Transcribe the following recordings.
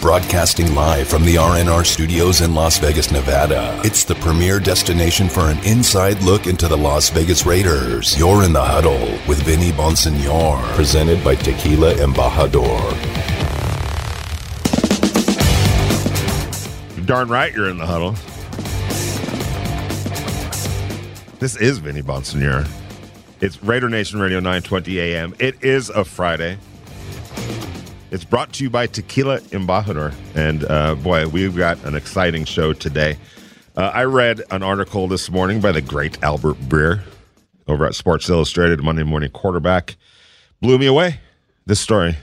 Broadcasting live from the RNR studios in Las Vegas, Nevada. It's the premier destination for an inside look into the Las Vegas Raiders. You're in the huddle with Vinny Bonsignore. Presented by Tequila Embajador. You're darn right you're in the huddle. This is Vinny Bonsignore. It's Raider Nation Radio 920 AM. It is a Friday. It's brought to you by Tequila Embajador. And uh, boy, we've got an exciting show today. Uh, I read an article this morning by the great Albert Breer over at Sports Illustrated, Monday Morning Quarterback. Blew me away, this story,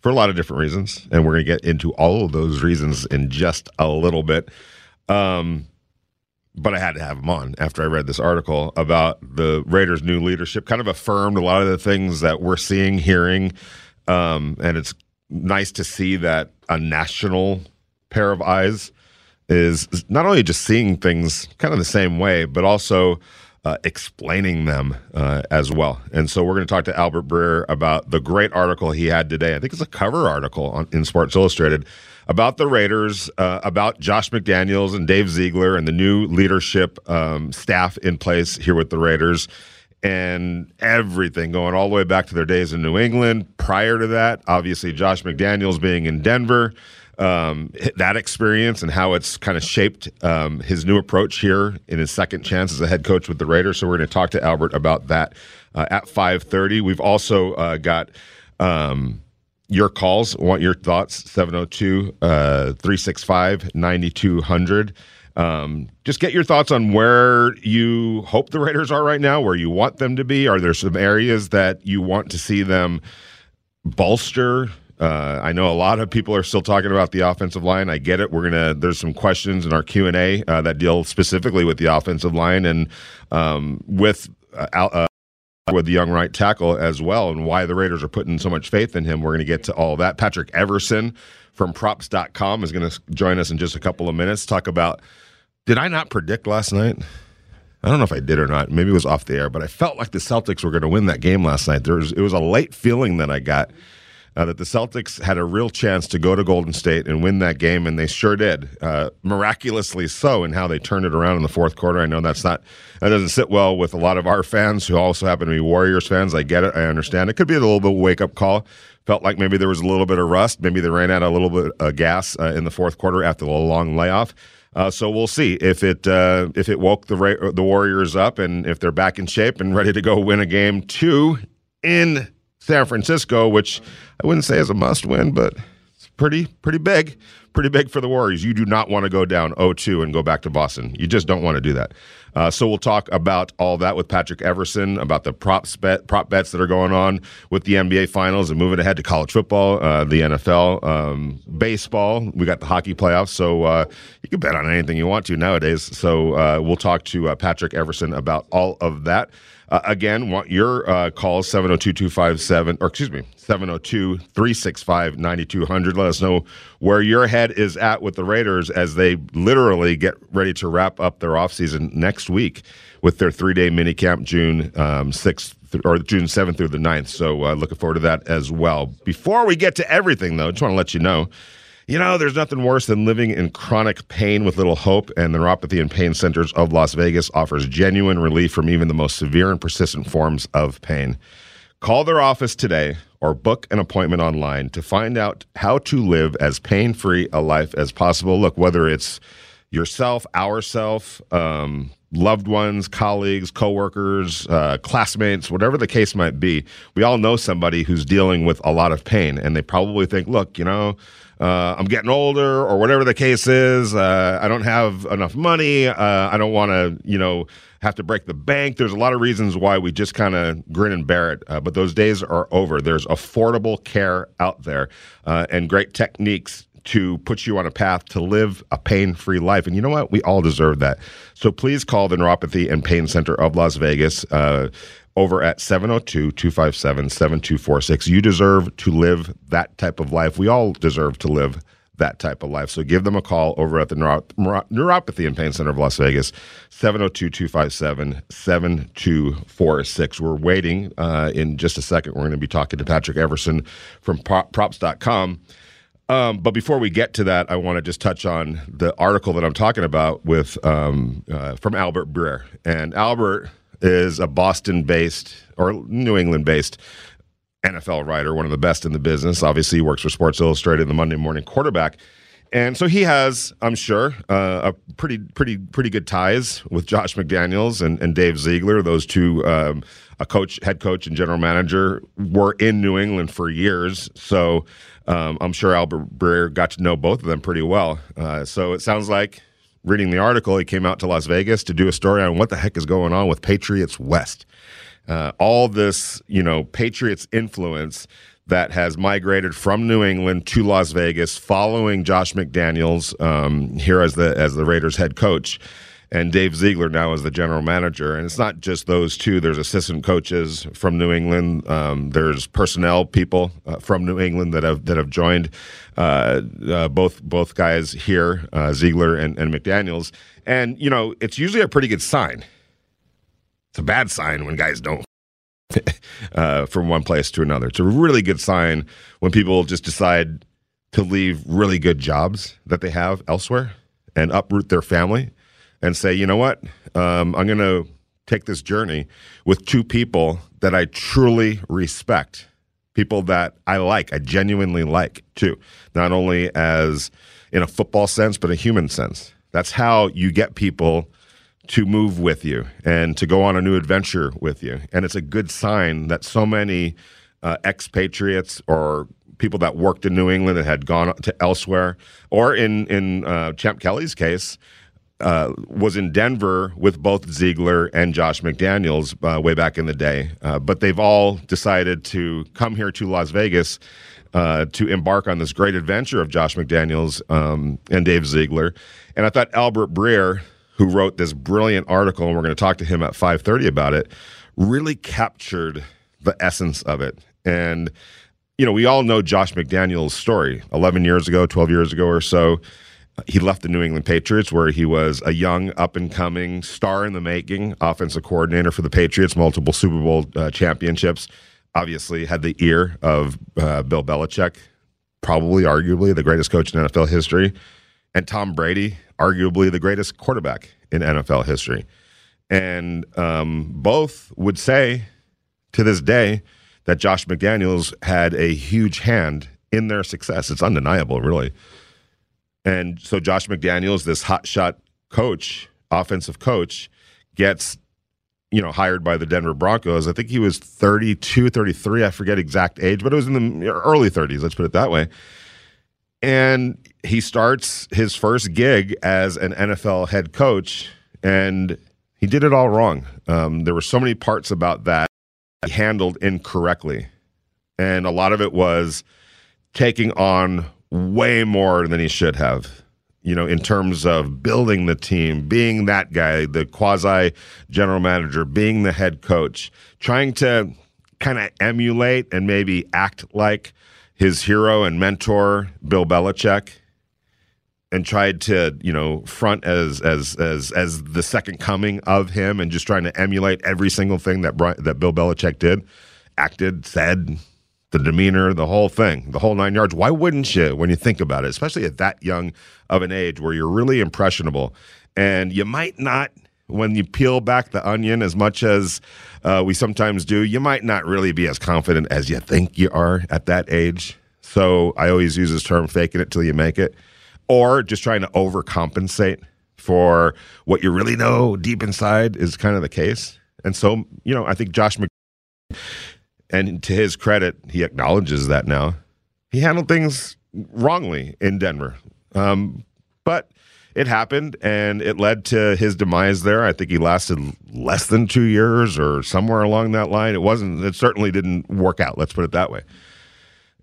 for a lot of different reasons. And we're going to get into all of those reasons in just a little bit. Um, but I had to have him on after I read this article about the Raiders' new leadership. Kind of affirmed a lot of the things that we're seeing, hearing, um, and it's nice to see that a national pair of eyes is not only just seeing things kind of the same way, but also uh, explaining them uh, as well. And so we're going to talk to Albert Breer about the great article he had today. I think it's a cover article on, in Sports Illustrated about the Raiders, uh, about Josh McDaniels and Dave Ziegler and the new leadership um, staff in place here with the Raiders and everything going all the way back to their days in New England. Prior to that, obviously, Josh McDaniels being in Denver, um, that experience and how it's kind of shaped um, his new approach here in his second chance as a head coach with the Raiders. So we're going to talk to Albert about that uh, at 5:30. We've also uh, got. Um, your calls. Want your thoughts. 702 uh, 365 9200. Um, just get your thoughts on where you hope the Raiders are right now, where you want them to be. Are there some areas that you want to see them bolster? Uh, I know a lot of people are still talking about the offensive line. I get it. We're gonna. There's some questions in our Q and A uh, that deal specifically with the offensive line and um, with uh, uh, with the young right tackle as well, and why the Raiders are putting so much faith in him. We're to get to all that. Patrick Everson from Props.com is to join us in just a couple of minutes. Talk about did I not predict last night? I don't know if I did or not. Maybe it was off the air, but I felt like the Celtics were going to win that game last night. There was it was a late feeling that I got uh, that the Celtics had a real chance to go to Golden State and win that game, and they sure did, uh, miraculously so. In how they turned it around in the fourth quarter. I know that's not that doesn't sit well with a lot of our fans who also happen to be Warriors fans. I get it. I understand. It could be a little bit of wake up call. Felt like maybe there was a little bit of rust. Maybe they ran out a little bit of gas uh, in the fourth quarter after the long layoff. Uh, so we'll see if it uh, if it woke the the Warriors up and if they're back in shape and ready to go win a game two in San Francisco, which I wouldn't say is a must win, but it's pretty pretty big, pretty big for the Warriors. You do not want to go down 0-2 and go back to Boston. You just don't want to do that. Uh, so we'll talk about all that with Patrick Everson about the props bet, prop bets that are going on with the NBA Finals and moving ahead to college football, uh, the NFL, um, baseball. We got the hockey playoffs, so uh, you can bet on anything you want to nowadays. So uh, we'll talk to uh, Patrick Everson about all of that. Uh, again, want your uh, calls 702 257, or excuse me, 702 365 9200. Let us know where your head is at with the Raiders as they literally get ready to wrap up their offseason next week with their three day mini camp, June um, 6th or June 7th through the 9th. So uh, looking forward to that as well. Before we get to everything, though, I just want to let you know you know, there's nothing worse than living in chronic pain with little hope, and the Neuropathy and Pain Centers of Las Vegas offers genuine relief from even the most severe and persistent forms of pain. Call their office today or book an appointment online to find out how to live as pain free a life as possible. Look, whether it's yourself, ourself, um, loved ones, colleagues, coworkers, uh, classmates, whatever the case might be, we all know somebody who's dealing with a lot of pain, and they probably think, look, you know, uh, I'm getting older, or whatever the case is. Uh, I don't have enough money. Uh, I don't want to, you know, have to break the bank. There's a lot of reasons why we just kind of grin and bear it. Uh, but those days are over. There's affordable care out there uh, and great techniques to put you on a path to live a pain free life. And you know what? We all deserve that. So please call the Neuropathy and Pain Center of Las Vegas. Uh, over at 702 257 7246. You deserve to live that type of life. We all deserve to live that type of life. So give them a call over at the Neuro- Neuropathy and Pain Center of Las Vegas, 702 257 7246. We're waiting uh, in just a second. We're going to be talking to Patrick Everson from props.com. Um, but before we get to that, I want to just touch on the article that I'm talking about with um, uh, from Albert Breer. And Albert is a Boston based or New England based NFL writer, one of the best in the business. Obviously, he works for Sports Illustrated, the Monday Morning Quarterback. And so he has, I'm sure, uh, a pretty, pretty, pretty good ties with Josh McDaniels and, and Dave Ziegler. Those two, um, a coach, head coach, and general manager, were in New England for years. So um, I'm sure Albert Breer got to know both of them pretty well. Uh, so it sounds like reading the article, he came out to Las Vegas to do a story on what the heck is going on with Patriots West. Uh, all this, you know, Patriots influence that has migrated from New England to Las Vegas, following Josh McDaniels um, here as the as the Raiders head coach and Dave Ziegler now is the general manager. And it's not just those two. There's assistant coaches from New England. Um, there's personnel people uh, from New England that have that have joined. Uh, uh, both both guys here, uh, Ziegler and, and McDaniel's. And you know, it's usually a pretty good sign. It's a bad sign when guys don't. Uh, from one place to another. It's a really good sign when people just decide to leave really good jobs that they have elsewhere and uproot their family and say, you know what, um, I'm going to take this journey with two people that I truly respect, people that I like, I genuinely like too, not only as in a football sense, but a human sense. That's how you get people to move with you and to go on a new adventure with you. And it's a good sign that so many uh, expatriates or people that worked in New England and had gone to elsewhere, or in in uh, Champ Kelly's case, uh, was in Denver with both Ziegler and Josh McDaniels uh, way back in the day. Uh, but they've all decided to come here to Las Vegas uh, to embark on this great adventure of Josh McDaniels um, and Dave Ziegler. And I thought Albert Breer, who wrote this brilliant article, and we're going to talk to him at 5:30 about it, really captured the essence of it. And you know, we all know Josh McDaniels' story. 11 years ago, 12 years ago or so, he left the New England Patriots, where he was a young, up and coming star in the making offensive coordinator for the Patriots, multiple Super Bowl uh, championships. Obviously, had the ear of uh, Bill Belichick, probably, arguably, the greatest coach in NFL history, and Tom Brady, arguably the greatest quarterback in NFL history. And um, both would say to this day that Josh McDaniels had a huge hand in their success. It's undeniable, really. And so Josh McDaniels, this hotshot coach, offensive coach, gets you know hired by the Denver Broncos. I think he was 32, 33, I forget exact age, but it was in the early 30s, let's put it that way. And he starts his first gig as an NFL head coach and he did it all wrong. Um, there were so many parts about that he handled incorrectly. And a lot of it was taking on way more than he should have. You know, in terms of building the team, being that guy, the quasi general manager, being the head coach, trying to kind of emulate and maybe act like his hero and mentor, Bill Belichick, and tried to, you know, front as as as as the second coming of him, and just trying to emulate every single thing that that Bill Belichick did, acted, said, the demeanor, the whole thing, the whole nine yards. Why wouldn't you when you think about it, especially at that young of an age where you're really impressionable and you might not, when you peel back the onion as much as uh, we sometimes do, you might not really be as confident as you think you are at that age. So I always use this term faking it till you make it, or just trying to overcompensate for what you really know deep inside is kind of the case. And so, you know, I think Josh Mc- and to his credit, he acknowledges that now. He handled things wrongly in Denver. Um, but it happened and it led to his demise there. I think he lasted less than two years or somewhere along that line. It wasn't, it certainly didn't work out, let's put it that way.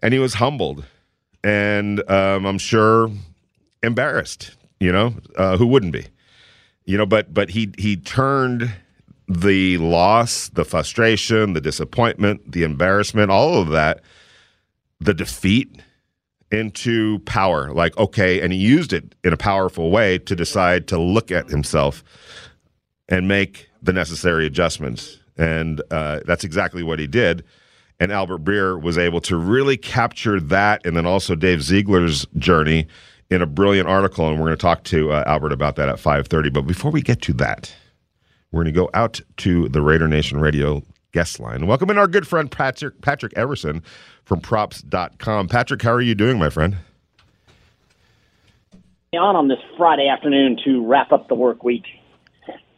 And he was humbled and um, I'm sure embarrassed. You know, uh, who wouldn't be? You know, but but he he turned the loss, the frustration, the disappointment, the embarrassment, all of that, the defeat into power. Like, okay, and he used it in a powerful way to decide to look at himself and make the necessary adjustments. And uh, that's exactly what he did. And Albert Breer was able to really capture that, and then also Dave Ziegler's journey in a brilliant article. And we're going to talk to uh, Albert about that at five thirty. But before we get to that, we're going to go out to the Raider Nation Radio guest line. Welcome in our good friend Patrick Patrick Everson from props.com. Patrick, how are you doing, my friend? On on this Friday afternoon to wrap up the work week.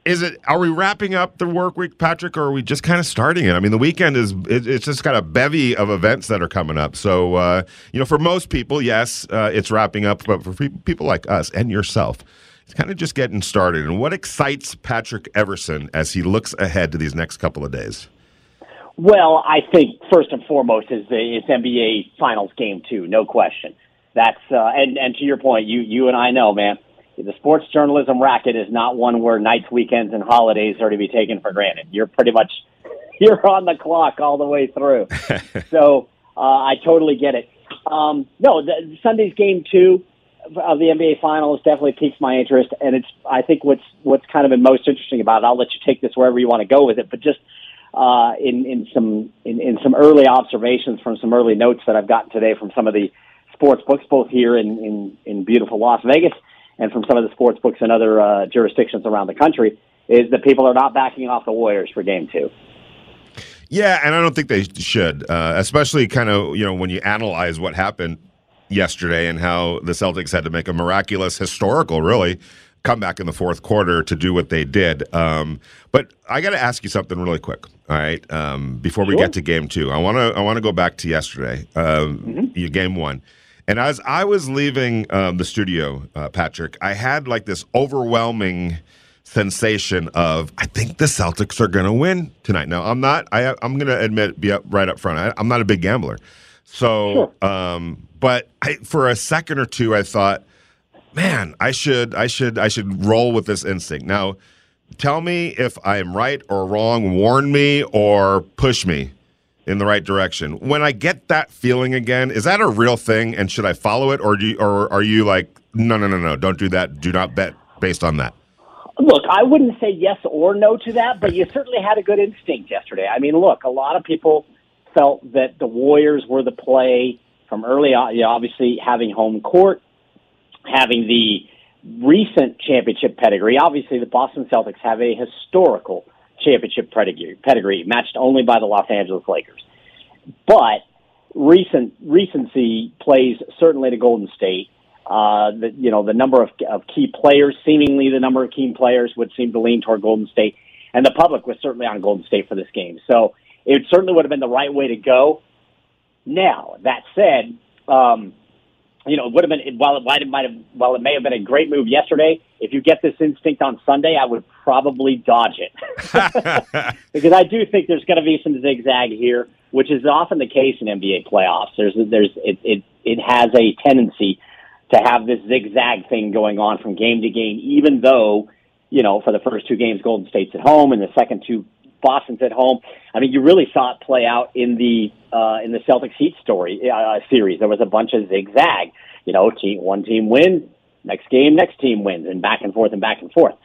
Is it? Are we wrapping up the work week, Patrick, or are we just kind of starting it? I mean, the weekend is it, it's just got a bevy of events that are coming up. So, uh, you know, for most people, yes, uh, it's wrapping up, but for people like us and yourself, it's kind of just getting started. And what excites Patrick Everson as he looks ahead to these next couple of days? Well, I think first and foremost is the is NBA Finals Game Two, no question. That's uh, and and to your point, you you and I know, man, the sports journalism racket is not one where nights, weekends, and holidays are to be taken for granted. You're pretty much you're on the clock all the way through. so uh, I totally get it. Um, no, the, Sunday's game two of the NBA Finals definitely piques my interest, and it's I think what's what's kind of been most interesting about it. I'll let you take this wherever you want to go with it, but just uh, in in some in, in some early observations from some early notes that I've gotten today from some of the sports books, both here in in, in beautiful Las Vegas and from some of the sports books in other uh, jurisdictions around the country, is that people are not backing off the Warriors for Game Two. Yeah, and I don't think they should, uh, especially kind of you know when you analyze what happened yesterday and how the Celtics had to make a miraculous, historical, really, comeback in the fourth quarter to do what they did. Um, but I got to ask you something really quick. All right, um, before we sure. get to game two, I want to I want to go back to yesterday, um, mm-hmm. game one. And as I was leaving um, the studio, uh, Patrick, I had like this overwhelming sensation of I think the Celtics are going to win tonight. Now I'm not. I, I'm going to admit, be up right up front. I, am not a big gambler, so sure. um, but I, for a second or two, I thought, man, I should, I should, I should roll with this instinct. Now, tell me if I am right or wrong. Warn me or push me in the right direction. When I get that feeling again, is that a real thing? And should I follow it, or do you, or are you like, no, no, no, no, don't do that. Do not bet based on that. Look, I wouldn't say yes or no to that, but you certainly had a good instinct yesterday. I mean, look, a lot of people felt that the Warriors were the play from early on, you know, obviously having home court, having the recent championship pedigree. Obviously, the Boston Celtics have a historical championship pedigree, pedigree matched only by the Los Angeles Lakers. But recent recency plays certainly to Golden State. Uh, the, you know, the number of, of key players, seemingly the number of key players would seem to lean toward Golden State. And the public was certainly on Golden State for this game. So it certainly would have been the right way to go. Now, that said, um, you know, it would have been while it might have, might have while it may have been a great move yesterday. If you get this instinct on Sunday, I would probably dodge it because I do think there's going to be some zigzag here, which is often the case in NBA playoffs. There's there's it it it has a tendency to have this zigzag thing going on from game to game, even though you know for the first two games Golden State's at home and the second two Boston's at home. I mean, you really saw it play out in the uh, in the Celtics Heat story uh, series. There was a bunch of zigzag. You know, team one team wins, next game, next team wins, and back and forth and back and forth.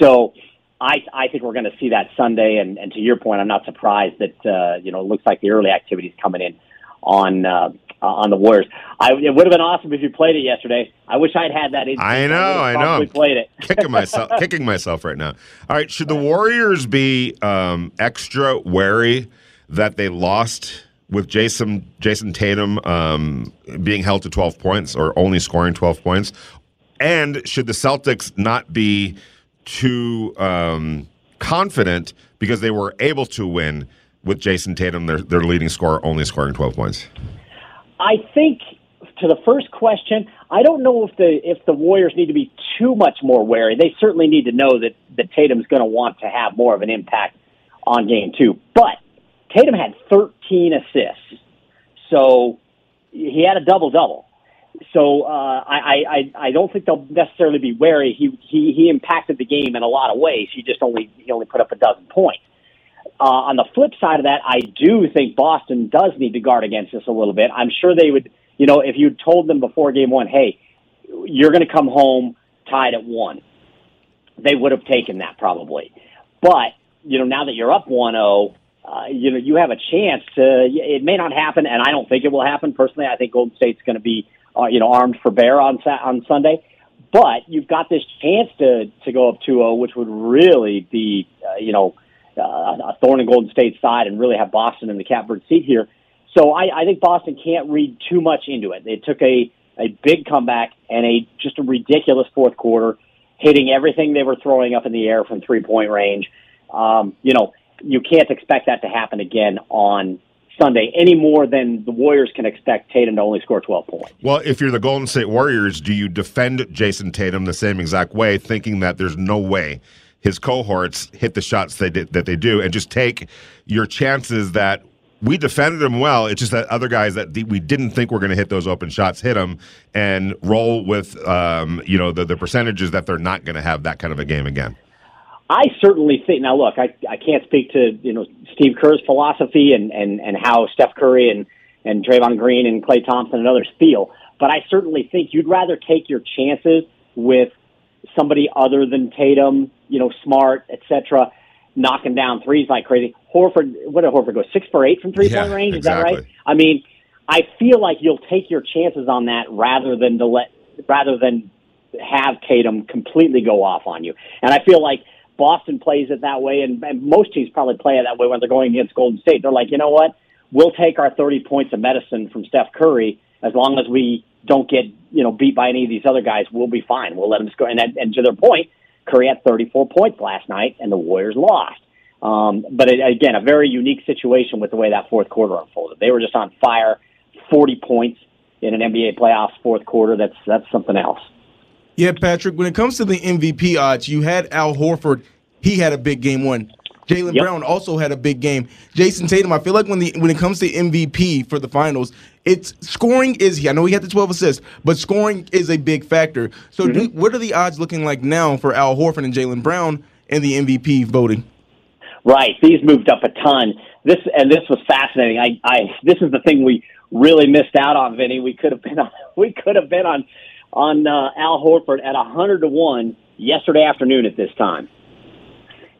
So. I, I think we're going to see that Sunday, and, and to your point, I'm not surprised that uh, you know it looks like the early activity is coming in on uh, on the Warriors. I, it would have been awesome if you played it yesterday. I wish I'd had that. I know, I, I know. Played it. kicking myself, kicking myself right now. All right, should the Warriors be um, extra wary that they lost with Jason Jayson Tatum um, being held to 12 points or only scoring 12 points, and should the Celtics not be too um, confident because they were able to win with Jayson Tatum, their, their leading scorer, only scoring 12 points? I think to the first question, I don't know if the if the Warriors need to be too much more wary. They certainly need to know that that Tatum's going to want to have more of an impact on game two. But Tatum had 13 assists, so he had a double double. so uh, I, I I don't think they'll necessarily be wary. He he he impacted the game in a lot of ways. He just only he only put up a dozen points. Uh, on the flip side of that, I do think Boston does need to guard against this a little bit. I'm sure they would, you know, if you told them before game one, hey, you're going to come home tied at one, they would have taken that probably. But, you know, now that you're up 1 0, uh, you know, you have a chance to, it may not happen, and I don't think it will happen. Personally, I think Golden State's going to be, uh, you know, armed for bear on, on Sunday. But you've got this chance to, to go up 2 0, which would really be, uh, you know, uh, a thorn in Golden State's side and really have Boston in the catbird seat here. So I, I think Boston can't read too much into it. They took a, a big comeback and a just a ridiculous fourth quarter, hitting everything they were throwing up in the air from three point range. Um, you know, you can't expect that to happen again on Sunday any more than the Warriors can expect Tatum to only score 12 points. Well, if you're the Golden State Warriors, do you defend Jayson Tatum the same exact way, thinking that there's no way his cohorts hit the shots they did, that they do, and just take your chances that we defended him well. It's just that other guys that we didn't think were going to hit those open shots hit them, and roll with um, you know the, the percentages that they're not going to have that kind of a game again. I certainly think now. Look, I I can't speak to you know Steve Kerr's philosophy and and and how Steph Curry and and Draymond Green and Klay Thompson and others feel, but I certainly think you'd rather take your chances with somebody other than Tatum, you know, Smart, etc., knocking down threes like crazy. Horford, what did Horford go six for eight from three point range? Is exactly. that right? I mean, I feel like you'll take your chances on that rather than to let rather than have Tatum completely go off on you. And I feel like Boston plays it that way, and, and most teams probably play it that way when they're going against Golden State. They're like, you know what? We'll take our 30 points of medicine from Steph Curry as long as we don't get you know beat by any of these other guys, we'll be fine. We'll let them score. And, and to their point, Curry had 34 points last night, and the Warriors lost. Um, but it, again, a very unique situation with the way that fourth quarter unfolded. They were just on fire, 40 points in an NBA playoffs fourth quarter. That's that's something else. Yeah, Patrick. When it comes to the MVP odds, you had Al Horford. He had a big game one. Jaylen yep. Brown also had a big game. Jayson Tatum, I feel like when the when it comes to MVP for the finals, it's scoring is I know he had the 12 assists, but scoring is a big factor. So mm-hmm. do, what are the odds looking like now for Al Horford and Jaylen Brown in the MVP voting? Right, these moved up a ton. This and this was fascinating. I, I this is the thing we really missed out on, Vinny. We could have been on we could have been on on uh, Al Horford at 100 to 1 yesterday afternoon at this time.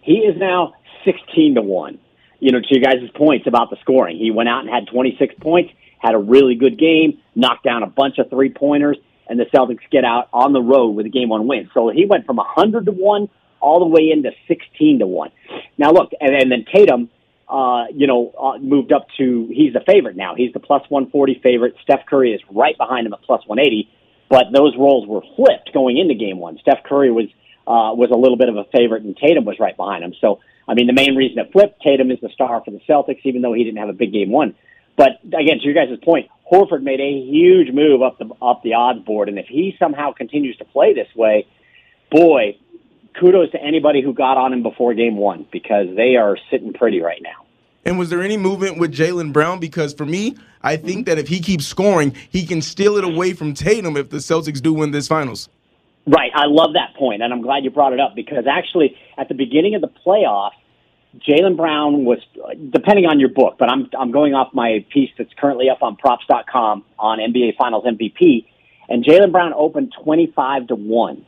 He is now 16 to 1. You know, to you guys' points about the scoring. He went out and had 26 points, had a really good game, knocked down a bunch of three pointers, and the Celtics get out on the road with a game one win. So he went from 100 to 1 all the way into 16 to 1. Now, look, and, and then Tatum, uh, you know, uh, moved up to, he's the favorite now. He's the plus 140 favorite. Steph Curry is right behind him at plus 180, but those roles were flipped going into game one. Steph Curry was, uh, was a little bit of a favorite, and Tatum was right behind him. So I mean, the main reason it flipped, Tatum is the star for the Celtics, even though he didn't have a big game one. But again, to your guys' point, Horford made a huge move up the up the odds board, and if he somehow continues to play this way, boy, kudos to anybody who got on him before game one because they are sitting pretty right now. And was there any movement with Jaylen Brown? Because for me, I think that if he keeps scoring, he can steal it away from Tatum if the Celtics do win this finals. Right. I love that point, and I'm glad you brought it up because actually, at the beginning of the playoffs, Jaylen Brown was, depending on your book, but I'm I'm going off my piece that's currently up on props.com on NBA Finals MVP, and Jaylen Brown opened 25 to one,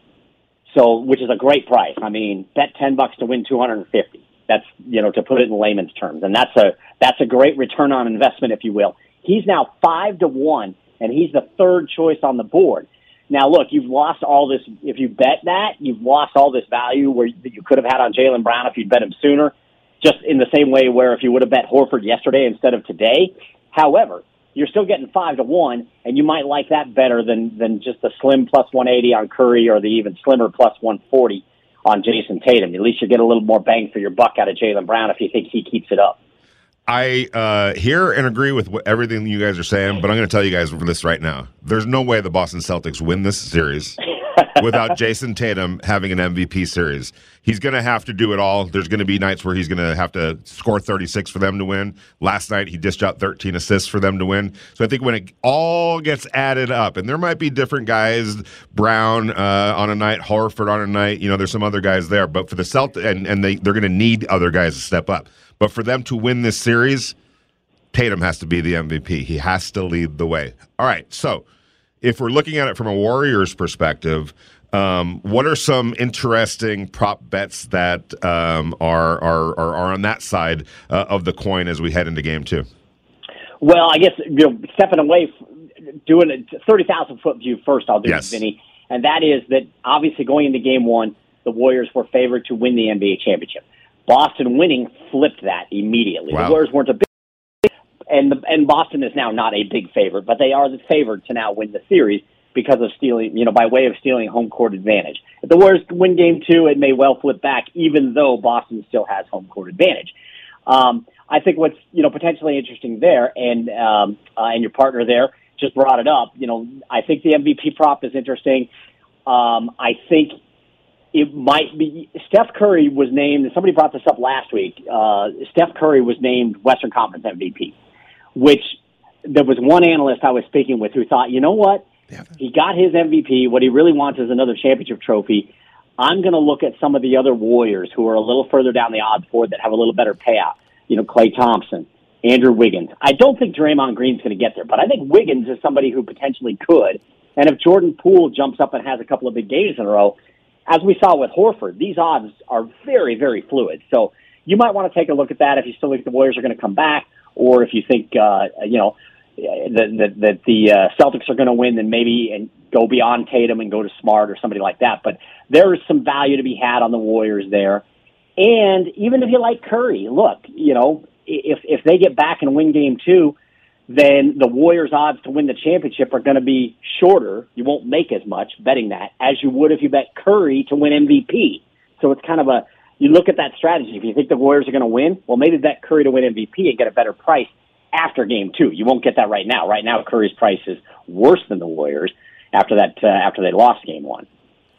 so which is a great price. I mean, bet 10 bucks to win 250. That's you know to put it in layman's terms, and that's a that's a great return on investment, if you will. He's now five to one, and he's the third choice on the board. Now, look, you've lost all this. If you bet that, you've lost all this value where that you could have had on Jaylen Brown if you'd bet him sooner. Just in the same way where if you would have bet Horford yesterday instead of today. However, you're still getting five to one, and you might like that better than than just the slim plus 180 on Curry or the even slimmer plus 140 on Jayson Tatum. At least you get a little more bang for your buck out of Jaylen Brown if you think he keeps it up. I uh, hear and agree with what, everything you guys are saying, but I'm going to tell you guys this right now. There's no way the Boston Celtics win this series. without Jayson Tatum having an MVP series. He's going to have to do it all. There's going to be nights where he's going to have to score 36 for them to win. Last night, he dished out 13 assists for them to win. So I think when it all gets added up, and there might be different guys, Brown uh, on a night, Horford on a night, you know, there's some other guys there. But for the Celtics, and, and they, they're going to need other guys to step up. But for them to win this series, Tatum has to be the MVP. He has to lead the way. All right. So if we're looking at it from a Warriors perspective, um, what are some interesting prop bets that um, are, are, are are on that side uh, of the coin as we head into Game Two? Well, I guess you know, stepping away, doing a thirty thousand foot view first. I'll do yes. it, Vinny, and that is that obviously going into Game One, the Warriors were favored to win the NBA championship. Boston winning flipped that immediately. Wow. The Warriors weren't a big, and the, and Boston is now not a big favorite, but they are the favorite to now win the series because of stealing, you know, by way of stealing home court advantage. If the Warriors win Game Two, it may well flip back, even though Boston still has home court advantage. Um, I think what's you know potentially interesting there, and um, uh, and your partner there just brought it up. You know, I think the MVP prop is interesting. Um, I think it might be Steph Curry was named. Somebody brought this up last week. Uh, Steph Curry was named Western Conference MVP, which there was one analyst I was speaking with who thought, you know what, he got his MVP. What he really wants is another championship trophy. I'm going to look at some of the other Warriors who are a little further down the odds board that have a little better payout. You know, Klay Thompson, Andrew Wiggins. I don't think Draymond Green's going to get there, but I think Wiggins is somebody who potentially could. And if Jordan Poole jumps up and has a couple of big games in a row, as we saw with Horford, these odds are very, very fluid. So you might want to take a look at that if you still think the Warriors are going to come back, or if you think, uh, you know, that, that, that the uh, Celtics are going to win, then maybe and go beyond Tatum and go to Smart or somebody like that. But there is some value to be had on the Warriors there. And even if you like Curry, look, you know, if if they get back and win Game Two, then the Warriors' odds to win the championship are going to be shorter. You won't make as much betting that as you would if you bet Curry to win MVP. So it's kind of a you look at that strategy. If you think the Warriors are going to win, well, maybe bet Curry to win MVP and get a better price after Game Two. You won't get that right now. Right now, Curry's price is worse than the Warriors after that uh, after they lost Game One.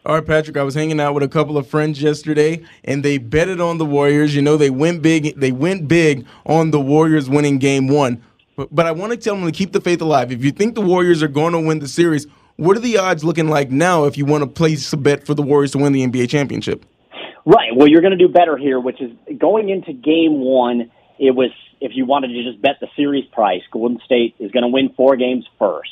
All right, Patrick, I was hanging out with a couple of friends yesterday and they betted on the Warriors. You know, they went big they went big on the Warriors winning game 1. But, but I want to tell them to keep the faith alive. If you think the Warriors are going to win the series, what are the odds looking like now if you want to place a bet for the Warriors to win the NBA championship? Right. Well, you're going to do better here, which is going into game 1, it was if you wanted to just bet the series price, Golden State is going to win 4 games first.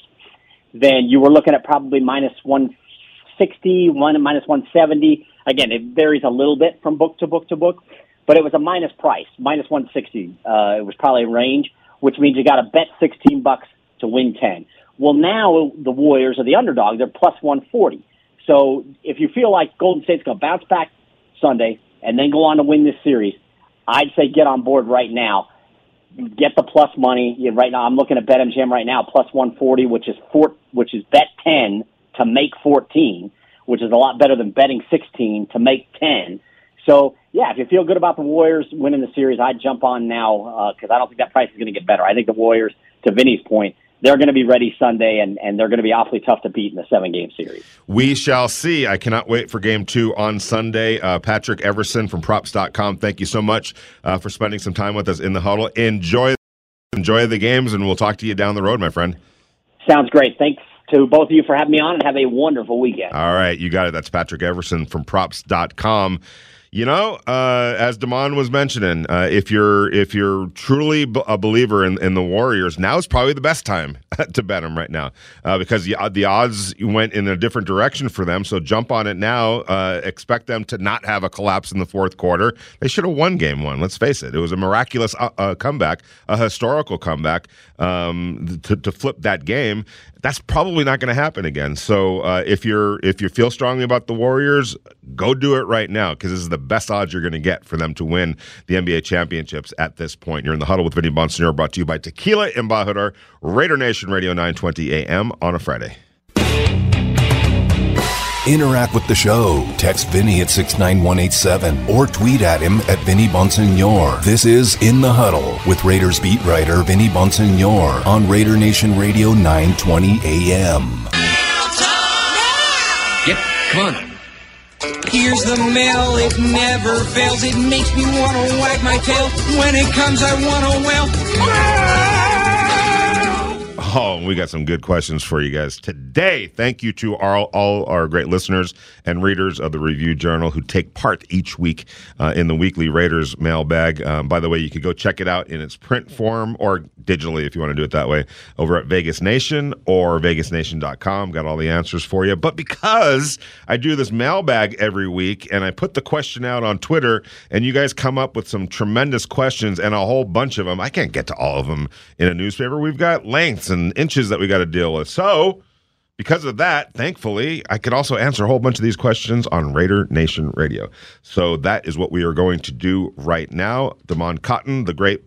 Then you were looking at probably minus 160, one minus 170. Again, it varies a little bit from book to book to book, but it was a minus price, minus 160. Uh, it was probably a range, which means you got to bet 16 bucks to win 10. Well, now the Warriors are the underdog. They're plus 140. So if you feel like Golden State's going to bounce back Sunday and then go on to win this series, I'd say get on board right now. Get the plus money. Right now, I'm looking at BetMGM right now, plus 140, which is four, which is bet 10 to make 14, which is a lot better than betting 16 to make 10. So, yeah, if you feel good about the Warriors winning the series, I'd jump on now because uh, I don't think that price is going to get better. I think the Warriors, to Vinny's point, they're going to be ready Sunday, and, and they're going to be awfully tough to beat in the seven game series. We shall see. I cannot wait for game two on Sunday. Uh, Patrick Everson from props.com, thank you so much uh, for spending some time with us in the huddle. Enjoy, enjoy the games, and we'll talk to you down the road, my friend. Sounds great. Thanks to both of you for having me on, and have a wonderful weekend. All right, you got it. That's Patrick Everson from props.com. You know, uh, as Damon was mentioning, uh, if you're if you're truly b- a believer in, in the Warriors, now is probably the best time to bet them right now uh, because the, the odds went in a different direction for them. So jump on it now. Uh, expect them to not have a collapse in the fourth quarter. They should have won Game One. Let's face it; it was a miraculous uh, uh, comeback, a historical comeback um, to, to flip that game. That's probably not going to happen again. So if you're if you feel strongly about the Warriors, go do it right now because this is the best odds you're going to get for them to win the NBA championships at this point. You're in the huddle with Vinny Bonsignore, brought to you by Tequila Embajador, Raider Nation Radio 920 AM on a Friday. Interact with the show. Text Vinny at 69187 or tweet at him at Vinny Bonsignore. This is In the Huddle with Raiders beat writer Vinny Bonsignore on Raider Nation Radio 920 AM. Get Come on. Here's the mail, it never fails. It makes me want to wag my tail. When it comes, I want to wail. Ah! Oh, we got some good questions for you guys today. Thank you to all, our great listeners and readers of the Review Journal who take part each week uh, in the weekly Raiders mailbag. Um, by the way, you can go check it out in its print form or digitally if you want to do it that way over at Vegas Nation or VegasNation.com. Got all the answers for you. But because I do this mailbag every week and I put the question out on Twitter and you guys come up with some tremendous questions and a whole bunch of them, I can't get to all of them in a newspaper. We've got lengths and inches that we got to deal with. So, because of that, thankfully, I could also answer a whole bunch of these questions on Raider Nation Radio. So that is what we are going to do right now. Damon Cotton, the great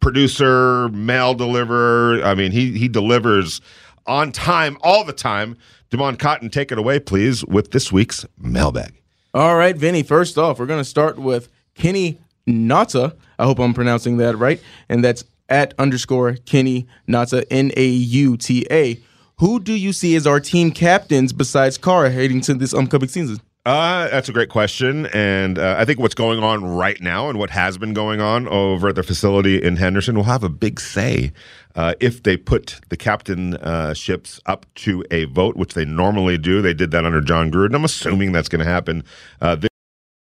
producer, mail deliverer. I mean, he he delivers on time all the time. Damon Cotton, take it away, please, with this week's mailbag. All right, Vinny. First off, we're going to start with Kenny Nata. I hope I'm pronouncing that right, and that's at underscore Kenny Nata N A U T A. Who do you see as our team captains besides Carr heading to this upcoming season? Uh, that's a great question. And uh, I think what's going on right now and what has been going on over at the facility in Henderson will have a big say uh, if they put the captain ships up to a vote, which they normally do. They did that under Jon Gruden. I'm assuming that's going to happen. Uh,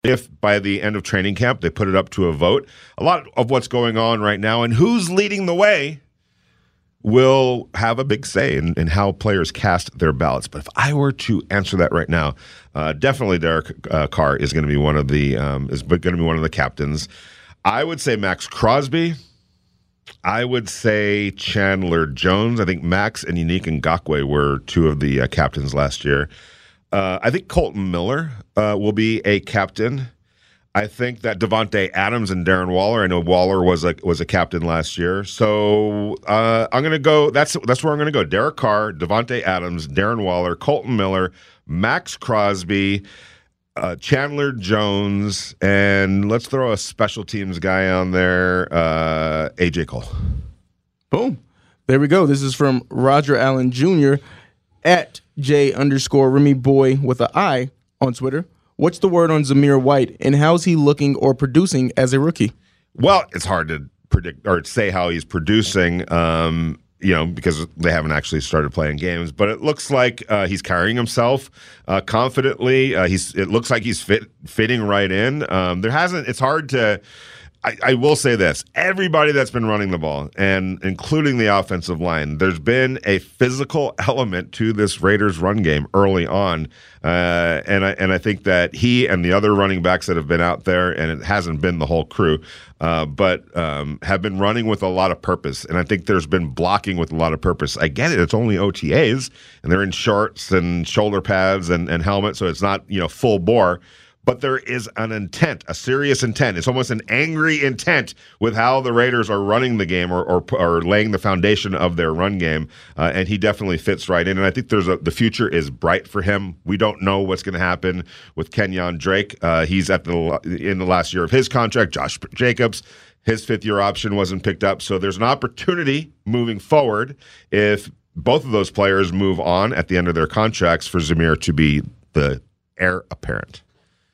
if by the end of training camp they put it up to a vote, a lot of what's going on right now and who's leading the way will have a big say in, in, how players cast their ballots. But if I were to answer that right now, uh, definitely Derek uh, Carr is going to be one of the um, is going to be one of the captains. I would say Maxx Crosby. I would say Chandler Jones. I think Max and Yannick and Ngakoue were two of the uh, captains last year. Uh, I think Kolton Miller uh, will be a captain. I think that Davante Adams and Darren Waller. I know Waller was a was a captain last year, so uh, I'm going to go. That's that's where I'm going to go. Derek Carr, Davante Adams, Darren Waller, Kolton Miller, Maxx Crosby, uh, Chandler Jones, and let's throw a special teams guy on there. Uh, AJ Cole. Boom. There we go. This is from Roger Allen Jr. at J underscore Remy Boy with an I on Twitter. What's the word on Zamir White, and how's he looking or producing as a rookie? Well, it's hard to predict or say how he's producing. Um, you know, because they haven't actually started playing games. But it looks like uh, he's carrying himself uh, confidently. Uh, he's it looks like he's fit fitting right in. Um, there hasn't. It's hard to I, I, will say this: everybody that's been running the ball, and including the offensive line, there's been a physical element to this Raiders run game early on, uh, and I and I think that he and the other running backs that have been out there, and it hasn't been the whole crew, uh, but um, have been running with a lot of purpose, and I think there's been blocking with a lot of purpose. I get it; it's only OTAs, and they're in shorts and shoulder pads and and helmet, so it's not you know full bore but there is an intent, a serious intent. It's almost an angry intent with how the Raiders are running the game or, or, or laying the foundation of their run game. Uh, and he definitely fits right in. And I think there's a, the future is bright for him. We don't know what's going to happen with Kenyan Drake. Uh, he's at the in the last year of his contract. Josh Jacobs. His fifth year option wasn't picked up. So there's an opportunity moving forward if both of those players move on at the end of their contracts for Zamir to be the heir apparent.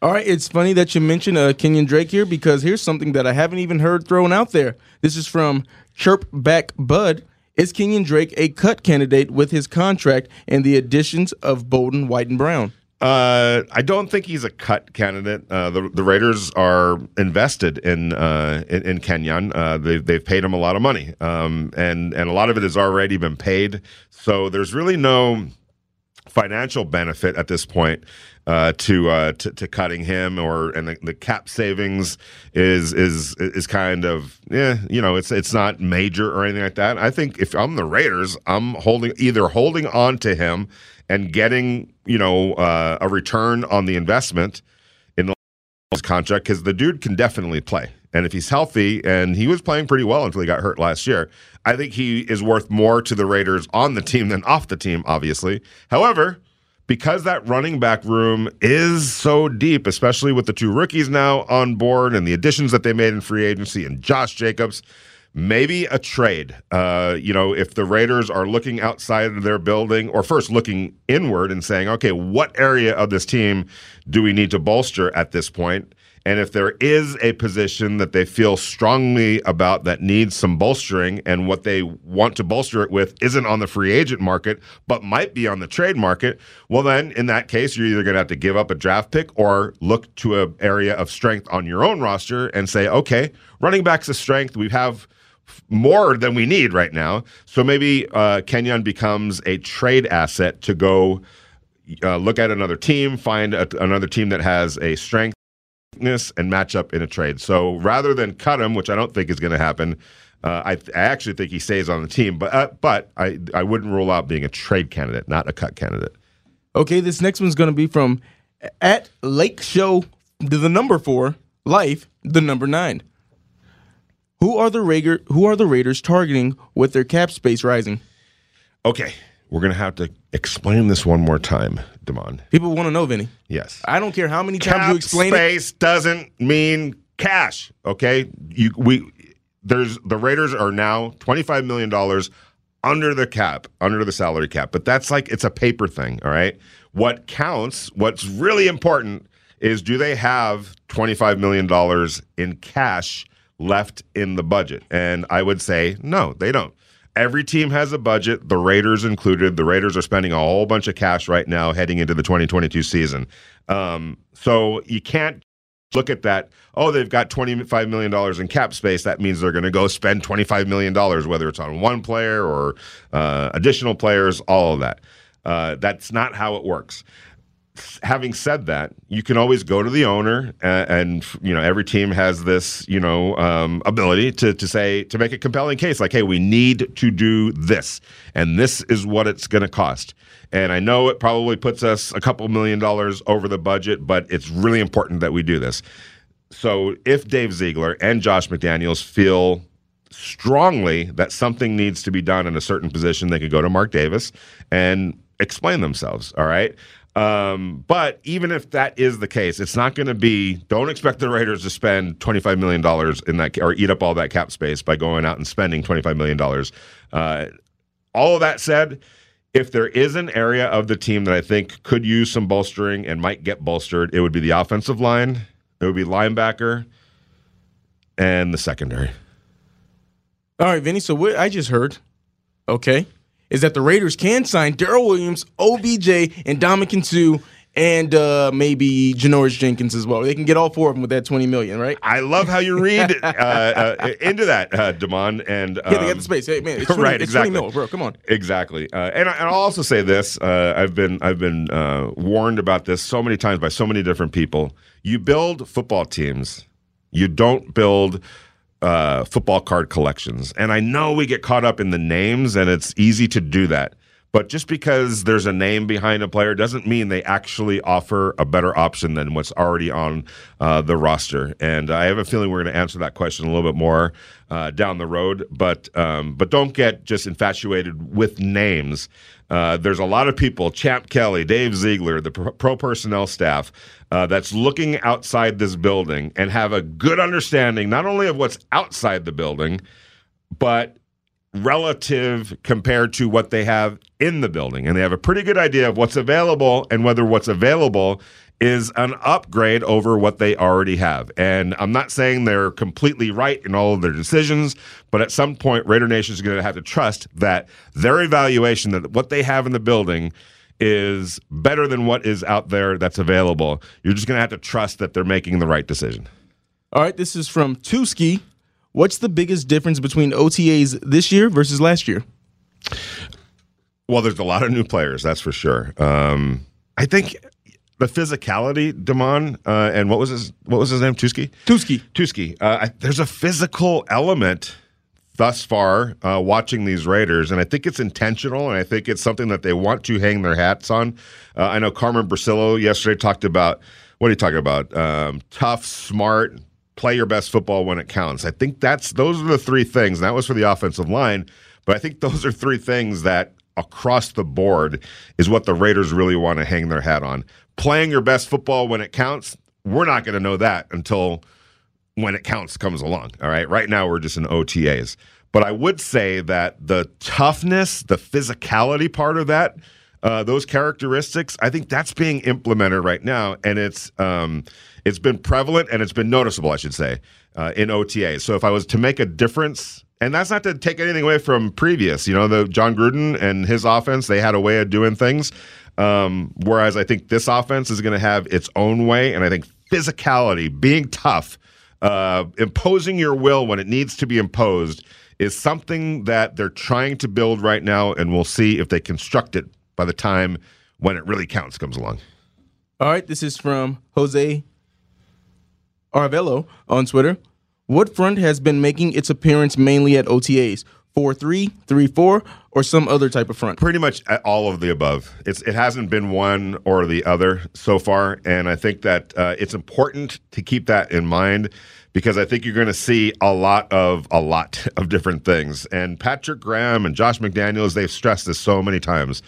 All right, it's funny that you mentioned uh, Kenyan Drake here because here's something that I haven't even heard thrown out there. This is from Chirp Back Bud. Is Kenyan Drake a cut candidate with his contract and the additions of Bolden, White, and Brown? Uh, I don't think he's a cut candidate. Uh, the the Raiders are invested in uh, in, in, Kenyan. Uh, they've they've paid him a lot of money, um, and and a lot of it has already been paid. So there's really no financial benefit at this point uh, to, uh, to, to cutting him, or and the, the, cap savings is is is kind of yeah, you know, it's it's not major or anything like that. I think if I'm the Raiders, I'm holding either holding on to him and getting you know uh, a return on the investment in the contract because the dude can definitely play. And if he's healthy, and he was playing pretty well until he got hurt last year, I think he is worth more to the Raiders on the team than off the team, obviously. However, because that running back room is so deep, especially with the two rookies now on board and the additions that they made in free agency and Josh Jacobs, maybe a trade. Uh, you know, if the Raiders are looking outside of their building, or first looking inward and saying, okay, what area of this team do we need to bolster at this point? And if there is a position that they feel strongly about that needs some bolstering, and what they want to bolster it with isn't on the free agent market, but might be on the trade market, well, then in that case, you're either going to have to give up a draft pick or look to an area of strength on your own roster and say, okay, running back's a strength. We have more than we need right now. So maybe uh, Kenyan becomes a trade asset to go uh, look at another team, find a, another team that has a strength and match up in a trade. So rather than cut him, which I don't think is going to happen, uh, I, I, actually think he stays on the team. But uh, but I I wouldn't rule out being a trade candidate, not a cut candidate. Okay, this next one's going to be from at Lake Show the number four life the number nine. Who are the Raider, Who are the Raiders targeting with their cap space rising? Okay, we're going to have to explain this one more time, Damon. People want to know, Vinny. Yes. I don't care how many times Cap you explain space it. doesn't mean cash. Okay, you we there's the Raiders are now twenty five million dollars under the cap, under the salary cap, but that's like it's a paper thing. All right. What counts? What's really important is do they have twenty five million dollars in cash left in the budget? And I would say no, they don't. Every team has a budget, the Raiders included. The Raiders are spending a whole bunch of cash right now heading into the 2022 season. Um, so you can't look at that. Oh, they've got $25 million in cap space. That means they're going to go spend $25 million, whether it's on one player or uh, additional players, all of that. Uh, that's not how it works having said that, you can always go to the owner, and, and you know every team has this you know um, ability to to say to make a compelling case, like, hey, we need to do this, and this is what it's going to cost. And I know it probably puts us a couple million dollars over the budget, but it's really important that we do this. So if Dave Ziegler and Josh McDaniels feel strongly that something needs to be done in a certain position, they could go to Mark Davis and explain themselves. All right. Um, but even if that is the case, it's not going to be. Don't expect the Raiders to spend twenty five million dollars in that or eat up all that cap space by going out and spending twenty five million dollars. Uh, all of that said, if there is an area of the team that I think could use some bolstering and might get bolstered, it would be the offensive line. It would be linebacker and the secondary. All right, Vinny. So what I just heard, okay, is that the Raiders can sign Daryl Williams, OBJ, and Ndamukong Suh, and uh, maybe Janoris Jenkins as well. They can get all four of them with that twenty million, right? I love how you read uh, uh, into that, uh, Damon. And um, yeah, they got the space. Hey, man, it's 20, right, it's exactly. 20 mil, bro. Come on. Exactly. Uh, and, I, will also say this: uh, I've been I've been uh, warned about this so many times by so many different people. You build football teams. You don't build uh, football card collections. And I know we get caught up in the names, and it's easy to do that. But just because there's a name behind a player doesn't mean they actually offer a better option than what's already on uh, the roster. And I have a feeling we're going to answer that question a little bit more uh, down the road. But um, but don't get just infatuated with names. Uh, there's a lot of people, Champ Kelly, Dave Ziegler, the pro personnel staff, uh, that's looking outside this building and have a good understanding not only of what's outside the building, but relative compared to what they have in the building. And they have a pretty good idea of what's available and whether what's available is an upgrade over what they already have. And I'm not saying they're completely right in all of their decisions, but at some point, Raider Nation is going to have to trust that their evaluation that what they have in the building is better than what is out there that's available. You're just going to have to trust that they're making the right decision. All right, this is from Tuski. What's the biggest difference between OTAs this year versus last year? Well, there's a lot of new players, that's for sure. Um, I think the physicality, Damon, uh, and what was his what was his name? Tuski. Tuski. Tuski. Uh, I, there's a physical element thus far uh, watching these Raiders, and I think it's intentional, and I think it's something that they want to hang their hats on. Uh, I know Carmen Bricillo yesterday talked about what are you talking about? Um, tough, smart, play your best football when it counts. I think that's those are the three things. That was for the offensive line, but I think those are three things that across the board is what the Raiders really want to hang their hat on playing your best football when it counts, we're not going to know that until when it counts comes along. All right. Right now we're just in OTAs. But I would say that the toughness, the physicality part of that, uh, those characteristics, I think that's being implemented right now, and it's um, it's been prevalent and it's been noticeable, I should say, uh, in OTA. So if I was to make a difference, and that's not to take anything away from previous, you know, the Jon Gruden and his offense, they had a way of doing things. Um, whereas I think this offense is going to have its own way, and I think physicality, being tough, uh, imposing your will when it needs to be imposed, is something that they're trying to build right now, and we'll see if they construct it by the time when it really counts comes along. All right, this is from Jose Arvello on Twitter. What front has been making its appearance mainly at OTAs? 4 3, 3 4, or some other type of front? Pretty much all of the above. It's it hasn't been one or the other so far, and I think that uh, it's important to keep that in mind because I think you're going to see a lot of a lot of different things. And Patrick Graham and Josh McDaniels, they've stressed this so many times.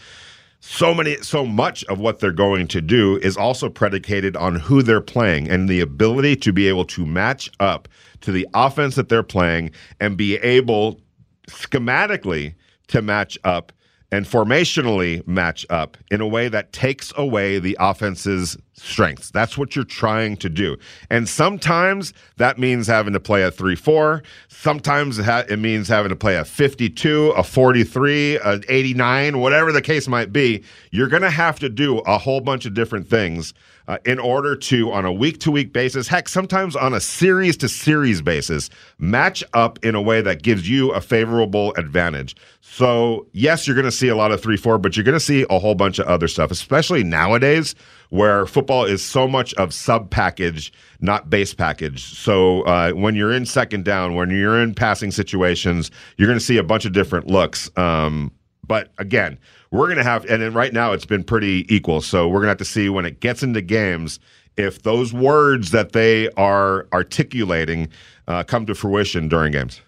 So many, so much of what they're going to do is also predicated on who they're playing and the ability to be able to match up to the offense that they're playing and be able schematically to match up and formationally match up in a way that takes away the offense's strengths. That's what you're trying to do. And sometimes that means having to play a 3 4. Sometimes it, means having to play a 52, a 43, an 89, whatever the case might be. You're going to have to do a whole bunch of different things uh, in order to, on a week to week basis, heck, sometimes on a series to series basis, match up in a way that gives you a favorable advantage. So, yes, you're going to see a lot of 3 4, but you're going to see a whole bunch of other stuff, especially nowadays where football is so much of sub package, not base package. So, uh, when you're in second down, when you're in passing situations, you're going to see a bunch of different looks. Um, but again, we're going to have, and then right now it's been pretty equal. So we're going to have to see when it gets into games if those words that they are articulating uh, come to fruition during games.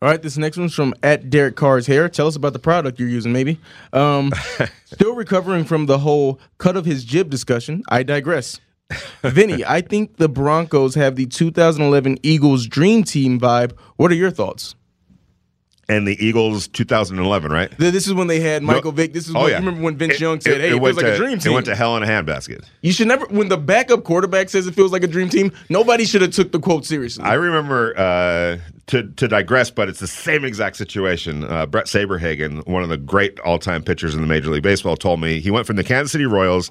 All right, this next one's from at Derek Carr's hair. Tell us about the product you're using, maybe. Um, still recovering from the whole cut of his jib discussion. I digress. Vinny, I think the Broncos have the 2011 Eagles dream team vibe. What are your thoughts? And the Eagles 2011, right? This is when they had Michael no, Vick. This is oh, when, yeah. remember when Vince it, Young said, it, "Hey, it, it feels like to, a dream team." It went to hell in a handbasket. You should never. When the backup quarterback says it feels like a dream team, nobody should have took the quote seriously. I remember uh, to to digress, but it's the same exact situation. Uh, Bret Saberhagen, one of the great all time pitchers in the Major League Baseball, told me he went from the Kansas City Royals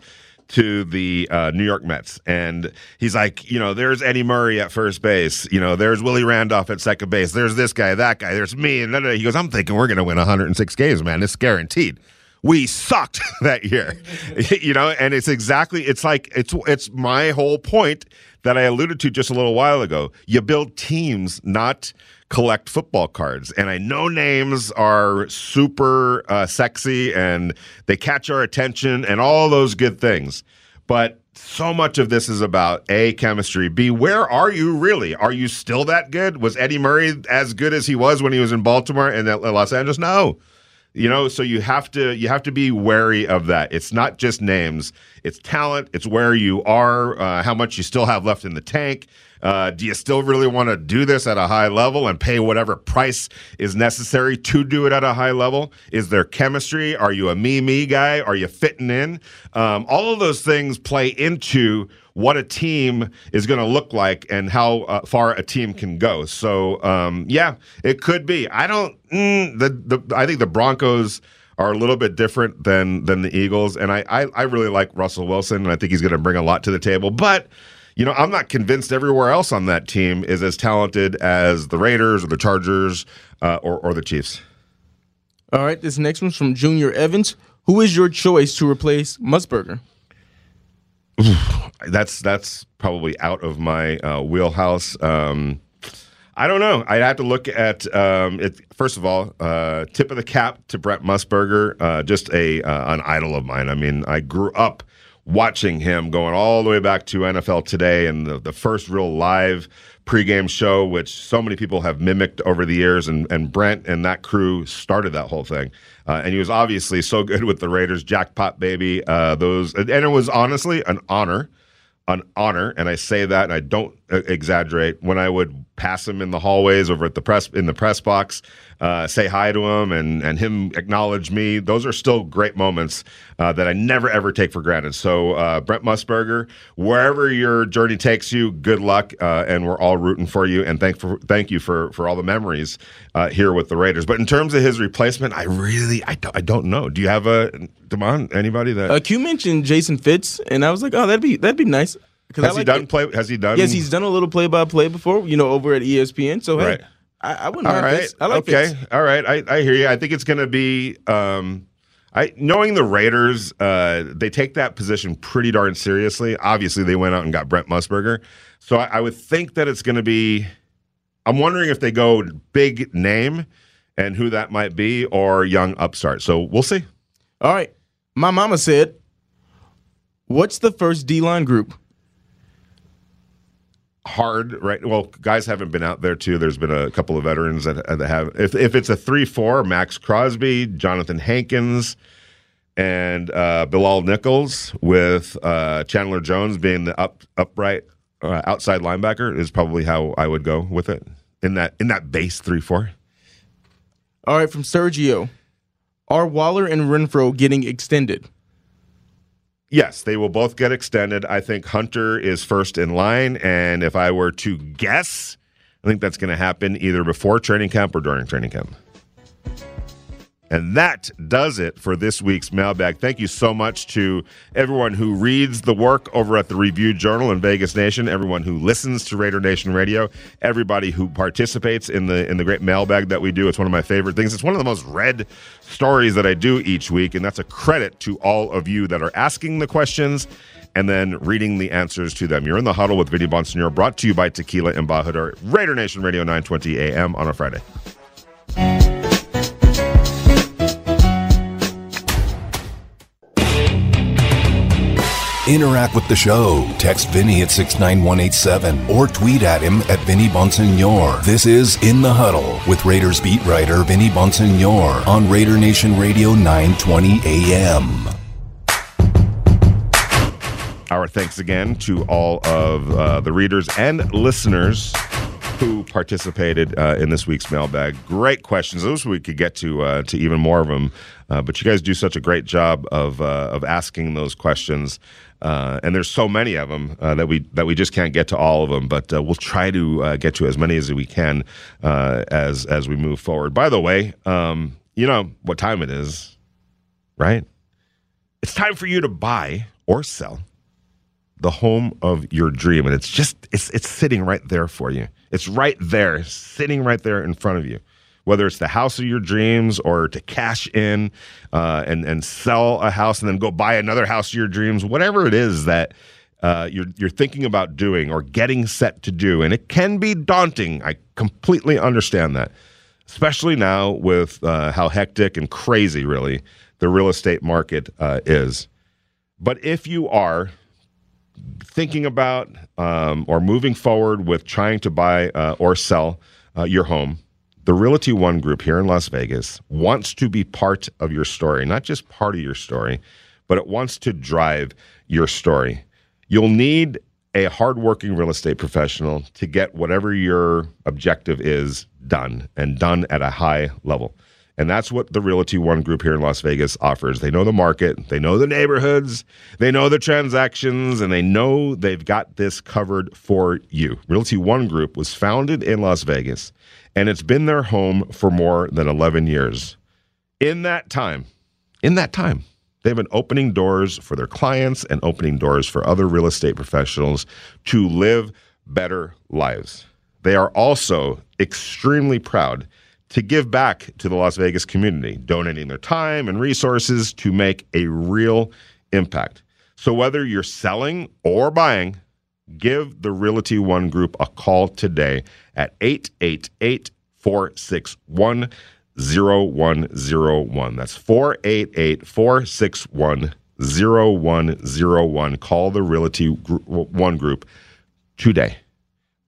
to the uh, New York Mets, and he's like, you know, there's Eddie Murray at first base, you know, there's Willie Randolph at second base, there's this guy, that guy, there's me, and he goes, I'm thinking we're to win 106 games, man. It's guaranteed. We sucked that year, you know, and it's exactly it's like it's it's my whole point that I alluded to just a little while ago. You build teams, not collect football cards. And I know names are super uh, sexy and they catch our attention and all those good things. But so much of this is about A, chemistry, B, where are you really? Are you still that good? Was Eddie Murray as good as he was when he was in Baltimore and Los Angeles? No. You know, so you have to you have to be wary of that. It's not just names; it's talent. It's where you are, uh, how much you still have left in the tank. Uh, do you still really want to do this at a high level and pay whatever price is necessary to do it at a high level? Is there chemistry? Are you a me me guy? Are you fitting in? Um, all of those things play into what a team is going to look like and how uh, far a team can go. So um, yeah, it could be. I don't. Mm, the the I think the Broncos are a little bit different than than the Eagles, and I I, I really like Russell Wilson, and I think he's going to bring a lot to the table, but you know, I'm not convinced everywhere else on that team is as talented as the Raiders or the Chargers uh, or, or the Chiefs. All right, this next one's from Junior Evans. Who is your choice to replace Musburger? that's that's probably out of my uh, wheelhouse. Um, I don't know. I'd have to look at um, it. First of all, uh, tip of the cap to Brett Musburger, uh, just a uh, an idol of mine. I mean, I grew up watching him going all the way back to NFL Today and the, the first real live pregame show, which so many people have mimicked over the years. And, and Brent and that crew started that whole thing. Uh, and he was obviously so good with the Raiders, jackpot baby. Uh, those and it was honestly an honor an honor, and I say that, and I don't exaggerate. When I would pass him in the hallways over at the press in the press box, uh, say hi to him, and and him acknowledge me. Those are still great moments uh, that I never ever take for granted. So, uh, Brent Musburger, wherever your journey takes you, good luck, uh, and we're all rooting for you. And thank for thank you for for all the memories uh, here with the Raiders. But in terms of his replacement, I really I don't, I don't know. Do you have a Demond? Anybody that Uh, Q mentioned Jason Fitz, and I was like, oh, that'd be that'd be nice. I has he done it. play? Has he done? Yes, he's done a little play by play before, you know, over at ESPN. So hey, Right. I, I wouldn't All mind right. Fitz. I like this. okay. Fitz. All right. I, I hear you. I think it's going to be. Um, I knowing the Raiders, uh, they take that position pretty darn seriously. Obviously, they went out and got Brent Musburger, so I, I would think that it's going to be. I'm wondering if they go big name, and who that might be, or young upstart. So we'll see. All right. My mama said, "What's the first D line group?" Hard, right? Well, guys haven't been out there too. There's been a couple of veterans that, that have. If if it's a three-four, Maxx Crosby, Johnathan Hankins, and uh, Bilal Nichols, with uh, Chandler Jones being the up upright uh, outside linebacker, is probably how I would go with it in that in that base three-four. All right, from Sergio, are Waller and Renfrow getting extended? Yes, they will both get extended. I think Hunter is first in line, and if I were to guess, I think that's going to happen either before training camp or during training camp. And that does it for this week's mailbag. Thank you so much to everyone who reads the work over at the Review Journal in Vegas Nation, everyone who listens to Raider Nation Radio, everybody who participates in the in the great mailbag that we do. It's one of my favorite things. It's one of the most read stories that I do each week, and that's a credit to all of you that are asking the questions and then reading the answers to them. You're in the huddle with Vinny Bonsignore, brought to you by Tequila Embajador, Raider Nation Radio 920 AM on a Friday. Interact with the show. Text Vinny at 69187 or tweet at him at Vinny Bonsignore. This is In the Huddle with Raiders beat writer Vinny Bonsignore on Raider Nation Radio 920 AM. Our thanks again to all of uh, the readers and listeners who participated uh, in this week's mailbag. Great questions. Wish we could get to uh, to even more of them, uh, but you guys do such a great job of uh, of asking those questions. Uh, and there's so many of them uh, that we that we just can't get to all of them, but uh, we'll try to uh, get to as many as we can uh, as as we move forward. By the way, um, you know what time it is, right? It's time for you to buy or sell the home of your dream and it's just it's it's sitting right there for you it's right there sitting right there in front of you whether it's the house of your dreams or to cash in uh, and and sell a house and then go buy another house of your dreams whatever it is that uh, you're you're thinking about doing or getting set to do. And it can be daunting. I completely understand that especially now with uh, how hectic and crazy really the real estate market uh, is. But if you are thinking about um, or moving forward with trying to buy uh, or sell uh, your home, the Realty One Group here in Las Vegas wants to be part of your story, not just part of your story, but it wants to drive your story. You'll need a hardworking real estate professional to get whatever your objective is done and done at a high level. And that's what the Realty One Group here in Las Vegas offers. They know the market, they know the neighborhoods, they know the transactions, and they know they've got this covered for you. Realty One Group was founded in Las Vegas, and it's been their home for more than 11 years. In that time, in that time, they've been opening doors for their clients and opening doors for other real estate professionals to live better lives. They are also extremely proud to give back to the Las Vegas community, donating their time and resources to make a real impact. So, whether you're selling or buying, give the Realty One Group a call today at 888 461 0101. That's 488 461 0101. Call the Realty One Group today.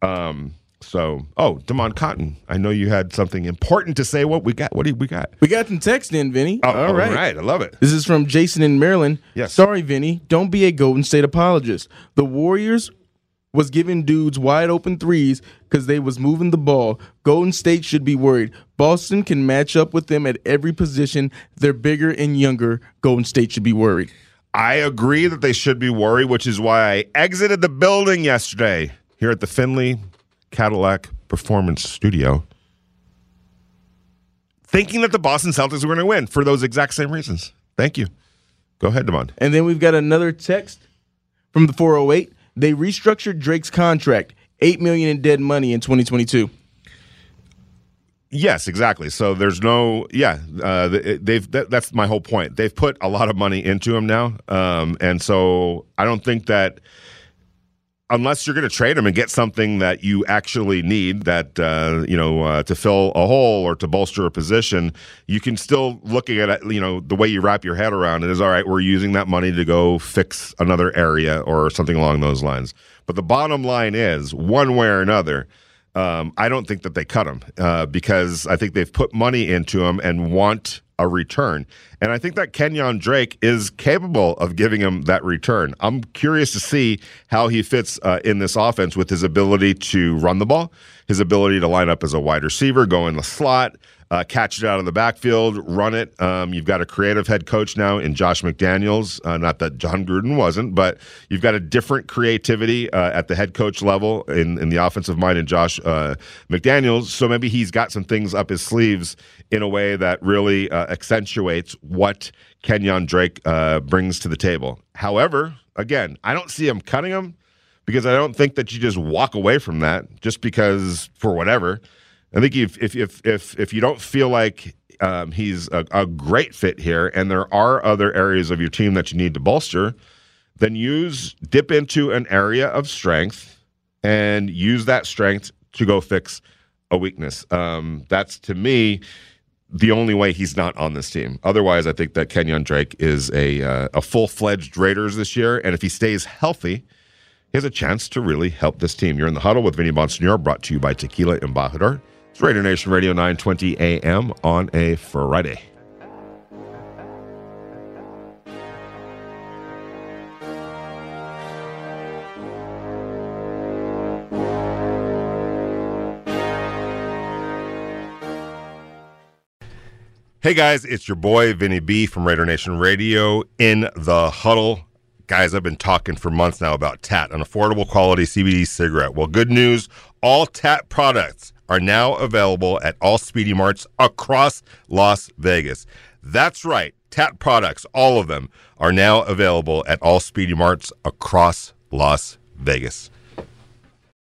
Um, So, oh, Demond Cotton, I know you had something important to say. What we got? What do we got? We got some text in, Vinny. Oh, all right. all right, I love it. This is from Jason in Maryland. Yes. Sorry, Vinny. Don't be a Golden State apologist. The Warriors was giving dudes wide open threes because they was moving the ball. Golden State should be worried. Boston can match up with them at every position. They're bigger and younger. Golden State should be worried. I agree that they should be worried, which is why I exited the building yesterday here at the Findlay Cadillac Performance Studio, thinking that the Boston Celtics were going to win for those exact same reasons. Thank you. Go ahead, Demond. And then we've got another text from the 408. They restructured Drake's contract, eight million in dead money in 2022. Yes, exactly. So there's no, yeah, uh, they've that, that's my whole point. They've put a lot of money into him now, um, and so I don't think that unless you're going to trade him and get something that you actually need that uh, you know uh, to fill a hole or to bolster a position you can still looking at it you know the way you wrap your head around it is all right we're using that money to go fix another area or something along those lines. But the bottom line is one way or another um, I don't think that they cut him uh, because I think they've put money into him and want a return. And I think that Kenyan Drake is capable of giving him that return. I'm curious to see how he fits uh, in this offense with his ability to run the ball, his ability to line up as a wide receiver, go in the slot, uh, catch it out of the backfield, run it. Um, you've got a creative head coach now in Josh McDaniels. Uh, not that Jon Gruden wasn't, but you've got a different creativity uh, at the head coach level in, in the offensive mind in Josh uh, McDaniels. So maybe he's got some things up his sleeves in a way that really uh, accentuates what Kenyan Drake uh, brings to the table. However, again, I don't see him cutting him because I don't think that you just walk away from that just because for whatever. I think if if if if, if you don't feel like um, he's a, a, great fit here, and there are other areas of your team that you need to bolster, then use dip into an area of strength and use that strength to go fix a weakness. Um, that's to me the only way he's not on this team. Otherwise, I think that Kenyan Drake is a uh, a full fledged Raiders this year, and if he stays healthy. He has a chance to really help this team. You're in the huddle with Vinny Bonsignore, brought to you by Tequila Embajador. It's Raider Nation Radio 920 AM on a Friday. Hey guys, it's your boy Vinny B from Raider Nation Radio in the huddle. Guys, I've been talking for months now about TAT, an affordable quality CBD cigarette. Well, good news all TAT products are now available at all Speedy Marts across Las Vegas. That's right, TAT products, all of them, are now available at all Speedy Marts across Las Vegas.